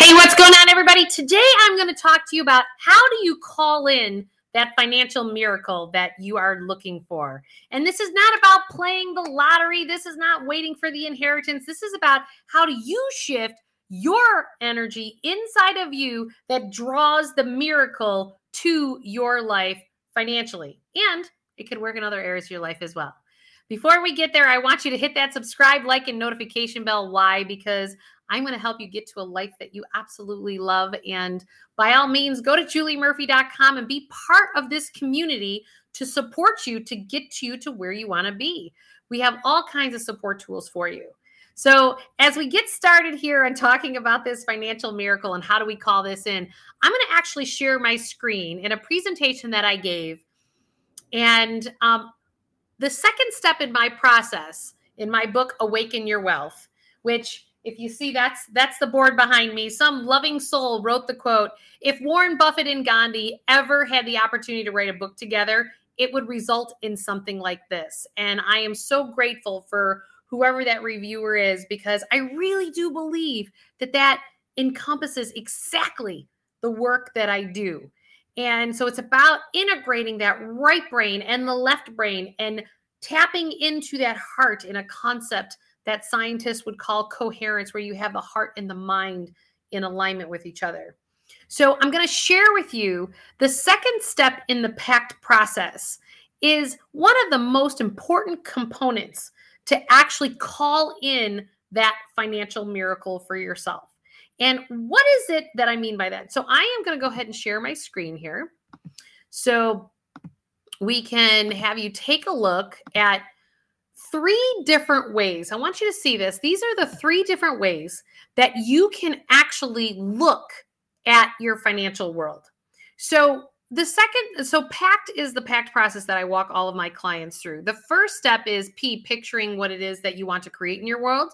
Hey, what's going on, everybody? Today I'm going to talk to you about how do you call in that financial miracle that you are looking for. And this is not about playing the lottery. This is not waiting for the inheritance. This is about how do you shift your energy inside of you that draws the miracle to your life financially. And it could work in other areas of your life as well. Before we get there, I want you to hit that subscribe, like, and notification bell. Why? Because I'm going to help you get to a life that you absolutely love. And by all means, go to juliemurphy.com and be part of this community to support you to get you to where you want to be. We have all kinds of support tools for you. So, as we get started here and talking about this financial miracle and how do we call this in, I'm going to actually share my screen in a presentation that I gave. And um, the second step in my process in my book, Awaken Your Wealth, which if you see that's that's the board behind me. Some loving soul wrote the quote if warren buffett and gandhi ever had the opportunity to write a book together it would result in something like this. And i am so grateful for whoever that reviewer is because i really do believe that that encompasses exactly the work that i do. And so it's about integrating that right brain and the left brain and tapping into that heart in a concept that scientists would call coherence, where you have the heart and the mind in alignment with each other. So, I'm going to share with you the second step in the PACT process is one of the most important components to actually call in that financial miracle for yourself. And what is it that I mean by that? So, I am going to go ahead and share my screen here. So, we can have you take a look at three different ways. I want you to see this. These are the three different ways that you can actually look at your financial world. So, the second, so PACT is the PACT process that I walk all of my clients through. The first step is P, picturing what it is that you want to create in your world.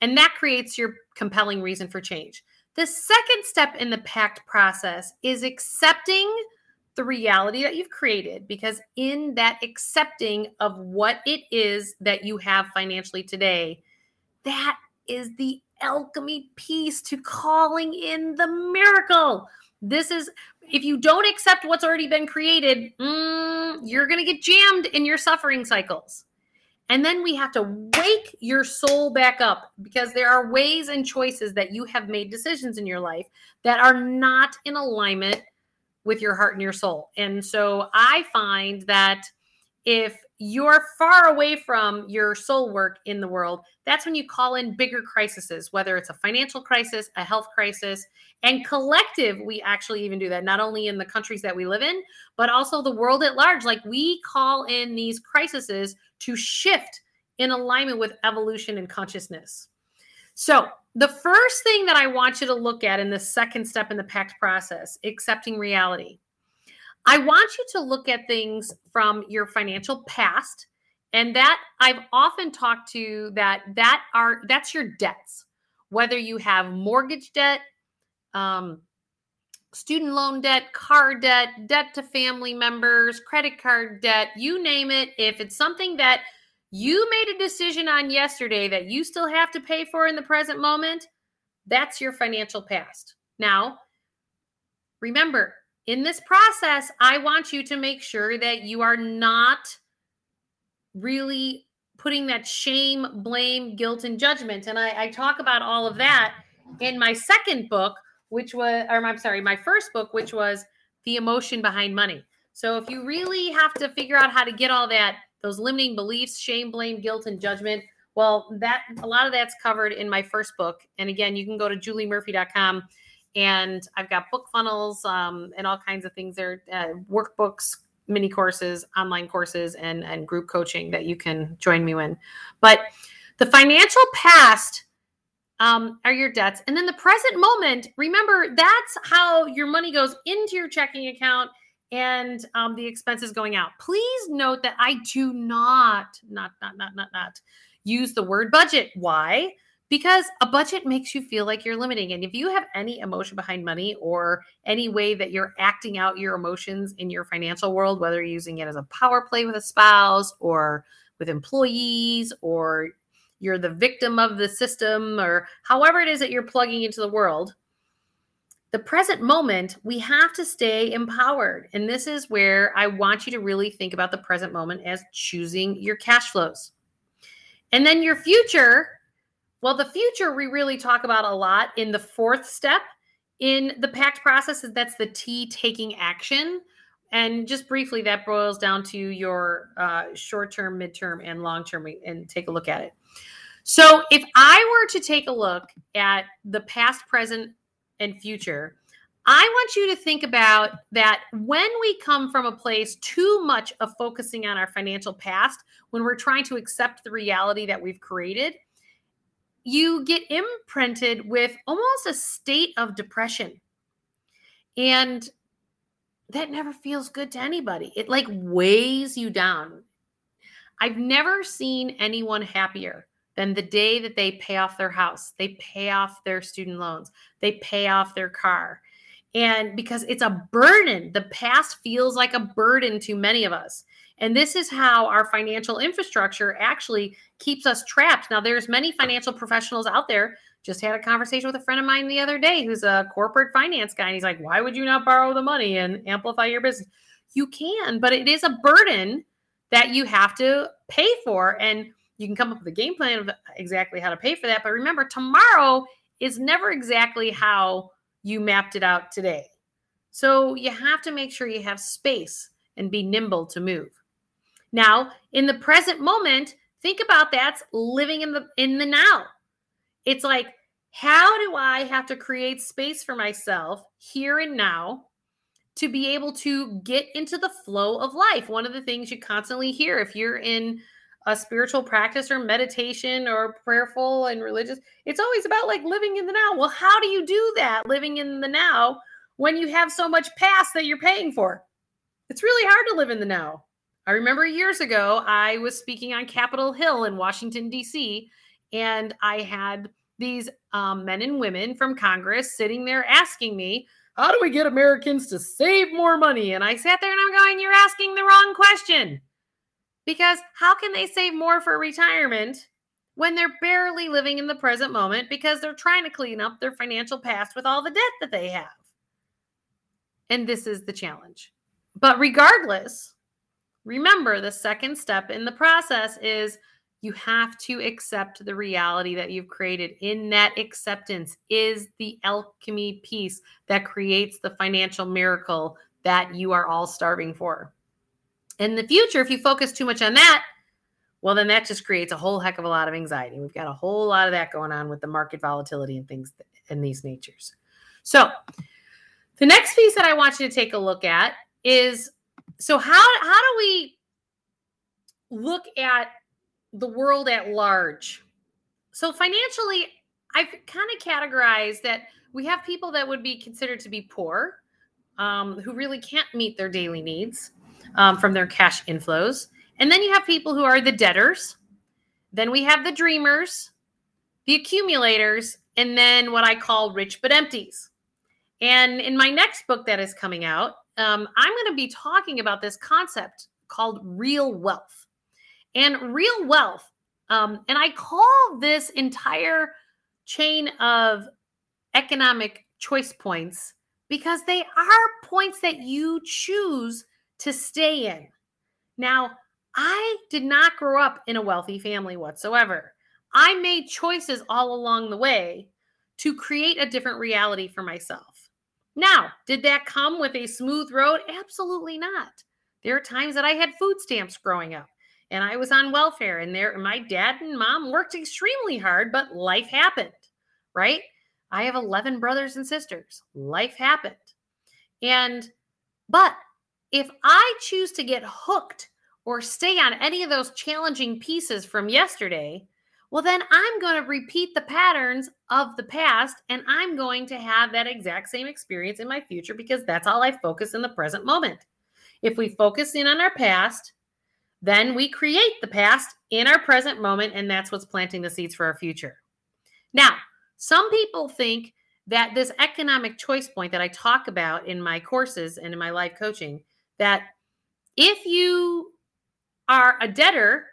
And that creates your compelling reason for change. The second step in the PACT process is accepting the reality that you've created because in that accepting of what it is that you have financially today that is the alchemy piece to calling in the miracle. This is if you don't accept what's already been created mm, you're going to get jammed in your suffering cycles. And then we have to wake your soul back up because there are ways and choices that you have made decisions in your life that are not in alignment with your heart and your soul. And so I find that if you're far away from your soul work in the world, that's when you call in bigger crises, whether it's a financial crisis, a health crisis, and collective. We actually even do that, not only in the countries that we live in, but also the world at large. Like we call in these crises to shift in alignment with evolution and consciousness. So, the first thing that I want you to look at in the second step in the PACT process, accepting reality, I want you to look at things from your financial past. And that I've often talked to that that are that's your debts, whether you have mortgage debt, um, student loan debt, car debt, debt to family members, credit card debt, you name it. If it's something that you made a decision on yesterday that you still have to pay for in the present moment, that's your financial past. Now, remember, in this process, I want you to make sure that you are not really putting that shame, blame, guilt, and judgment. And I, I talk about all of that in my second book, which was, or I'm sorry, my first book, which was The Emotion Behind Money. So if you really have to figure out how to get all that those limiting beliefs, shame, blame, guilt, and judgment. Well, that a lot of that's covered in my first book. And again, you can go to juliemurphy.com and I've got book funnels um, and all kinds of things there, uh, workbooks, mini courses, online courses, and and group coaching that you can join me in. But the financial past um, are your debts, and then the present moment. Remember, that's how your money goes into your checking account and um, the expenses going out. Please note that I do not, not, not, not, not, not use the word budget. Why? Because a budget makes you feel like you're limiting. And if you have any emotion behind money or any way that you're acting out your emotions in your financial world, whether you're using it as a power play with a spouse or with employees or you're the victim of the system or however it is that you're plugging into the world, the present moment, we have to stay empowered. And this is where I want you to really think about the present moment as choosing your cash flows. And then your future, well, the future we really talk about a lot in the fourth step in the pact process. That's the T taking action. And just briefly, that boils down to your uh, short term, midterm, and long term, and take a look at it. So, if I were to take a look at the past, present, and future, I want you to think about that when we come from a place too much of focusing on our financial past, when we're trying to accept the reality that we've created, you get imprinted with almost a state of depression. And that never feels good to anybody. It like weighs you down. I've never seen anyone happier than the day that they pay off their house, they pay off their student loans, they pay off their car. And because it's a burden, the past feels like a burden to many of us. And this is how our financial infrastructure actually keeps us trapped. Now, there's many financial professionals out there. Just had a conversation with a friend of mine the other day who's a corporate finance guy. And he's like, why would you not borrow the money and amplify your business? You can, but it is a burden that you have to pay for. And you can come up with a game plan of exactly how to pay for that. But remember, tomorrow is never exactly how you mapped it out today. So you have to make sure you have space and be nimble to move. Now, in the present moment, think about that's living in the in the now. It's like how do I have to create space for myself here and now to be able to get into the flow of life? One of the things you constantly hear if you're in a spiritual practice or meditation or prayerful and religious, it's always about like living in the now. Well, how do you do that living in the now when you have so much past that you're paying for? It's really hard to live in the now. I remember years ago, I was speaking on Capitol Hill in Washington, D.C., and I had these um, men and women from Congress sitting there asking me, How do we get Americans to save more money? And I sat there and I'm going, You're asking the wrong question. Because how can they save more for retirement when they're barely living in the present moment because they're trying to clean up their financial past with all the debt that they have? And this is the challenge. But regardless, remember the second step in the process is you have to accept the reality that you've created. In that acceptance is the alchemy piece that creates the financial miracle that you are all starving for. In the future, if you focus too much on that, well, then that just creates a whole heck of a lot of anxiety. We've got a whole lot of that going on with the market volatility and things in these natures. So, the next piece that I want you to take a look at is so how how do we look at the world at large? So financially, I've kind of categorized that we have people that would be considered to be poor, um, who really can't meet their daily needs um, from their cash inflows. And then you have people who are the debtors. Then we have the dreamers, the accumulators, and then what I call rich but empties. And in my next book that is coming out, um, I'm going to be talking about this concept called real wealth. And real wealth, um, and I call this entire chain of economic choice points because they are points that you choose to stay in. Now, I did not grow up in a wealthy family whatsoever. I made choices all along the way to create a different reality for myself. Now, did that come with a smooth road? Absolutely not. There are times that I had food stamps growing up and I was on welfare and there my dad and mom worked extremely hard, but life happened, right? I have 11 brothers and sisters. Life happened. And but if I choose to get hooked or stay on any of those challenging pieces from yesterday, well, then I'm going to repeat the patterns of the past and I'm going to have that exact same experience in my future because that's all I focus in the present moment. If we focus in on our past, then we create the past in our present moment, and that's what's planting the seeds for our future. Now, some people think that this economic choice point that I talk about in my courses and in my life coaching that if you are a debtor,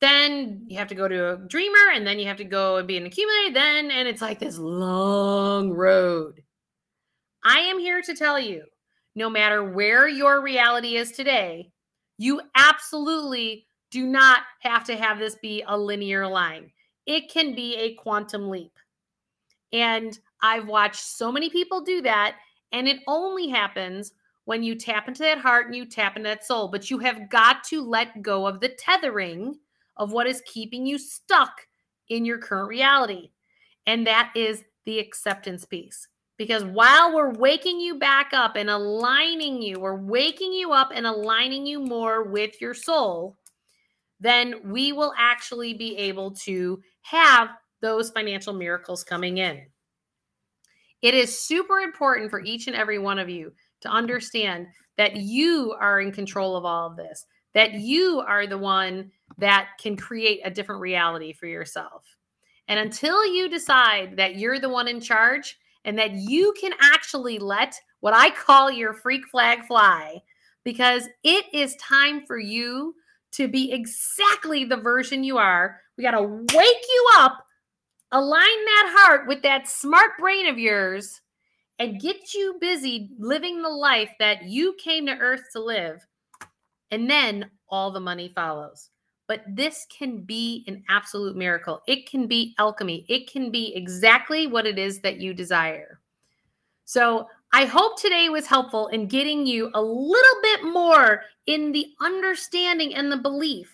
then you have to go to a dreamer and then you have to go and be an accumulator, then, and it's like this long road. I am here to tell you no matter where your reality is today, you absolutely do not have to have this be a linear line. It can be a quantum leap. And I've watched so many people do that. And it only happens when you tap into that heart and you tap into that soul. But you have got to let go of the tethering of what is keeping you stuck in your current reality. And that is the acceptance piece. Because while we're waking you back up and aligning you, we're waking you up and aligning you more with your soul, then we will actually be able to have those financial miracles coming in. It is super important for each and every one of you to understand that you are in control of all of this, that you are the one that can create a different reality for yourself. And until you decide that you're the one in charge and that you can actually let what I call your freak flag fly, because it is time for you to be exactly the version you are. We got to wake you up, align that heart with that smart brain of yours, and get you busy living the life that you came to earth to live. And then all the money follows. But this can be an absolute miracle. It can be alchemy. It can be exactly what it is that you desire. So I hope today was helpful in getting you a little bit more in the understanding and the belief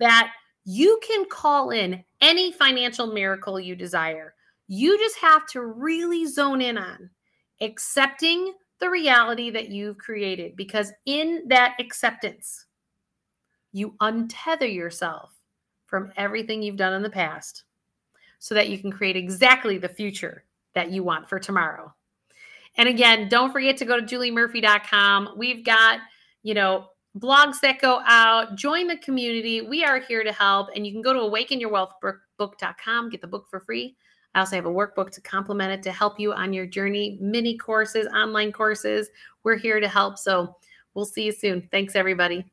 that you can call in any financial miracle you desire. You just have to really zone in on accepting the reality that you've created because in that acceptance, you untether yourself from everything you've done in the past so that you can create exactly the future that you want for tomorrow. And again, don't forget to go to juliemurphy.com. We've got, you know, blogs that go out. Join the community. We are here to help. And you can go to awakenyourwealthbook.com, get the book for free. I also have a workbook to complement it to help you on your journey, mini courses, online courses. We're here to help. So we'll see you soon. Thanks, everybody.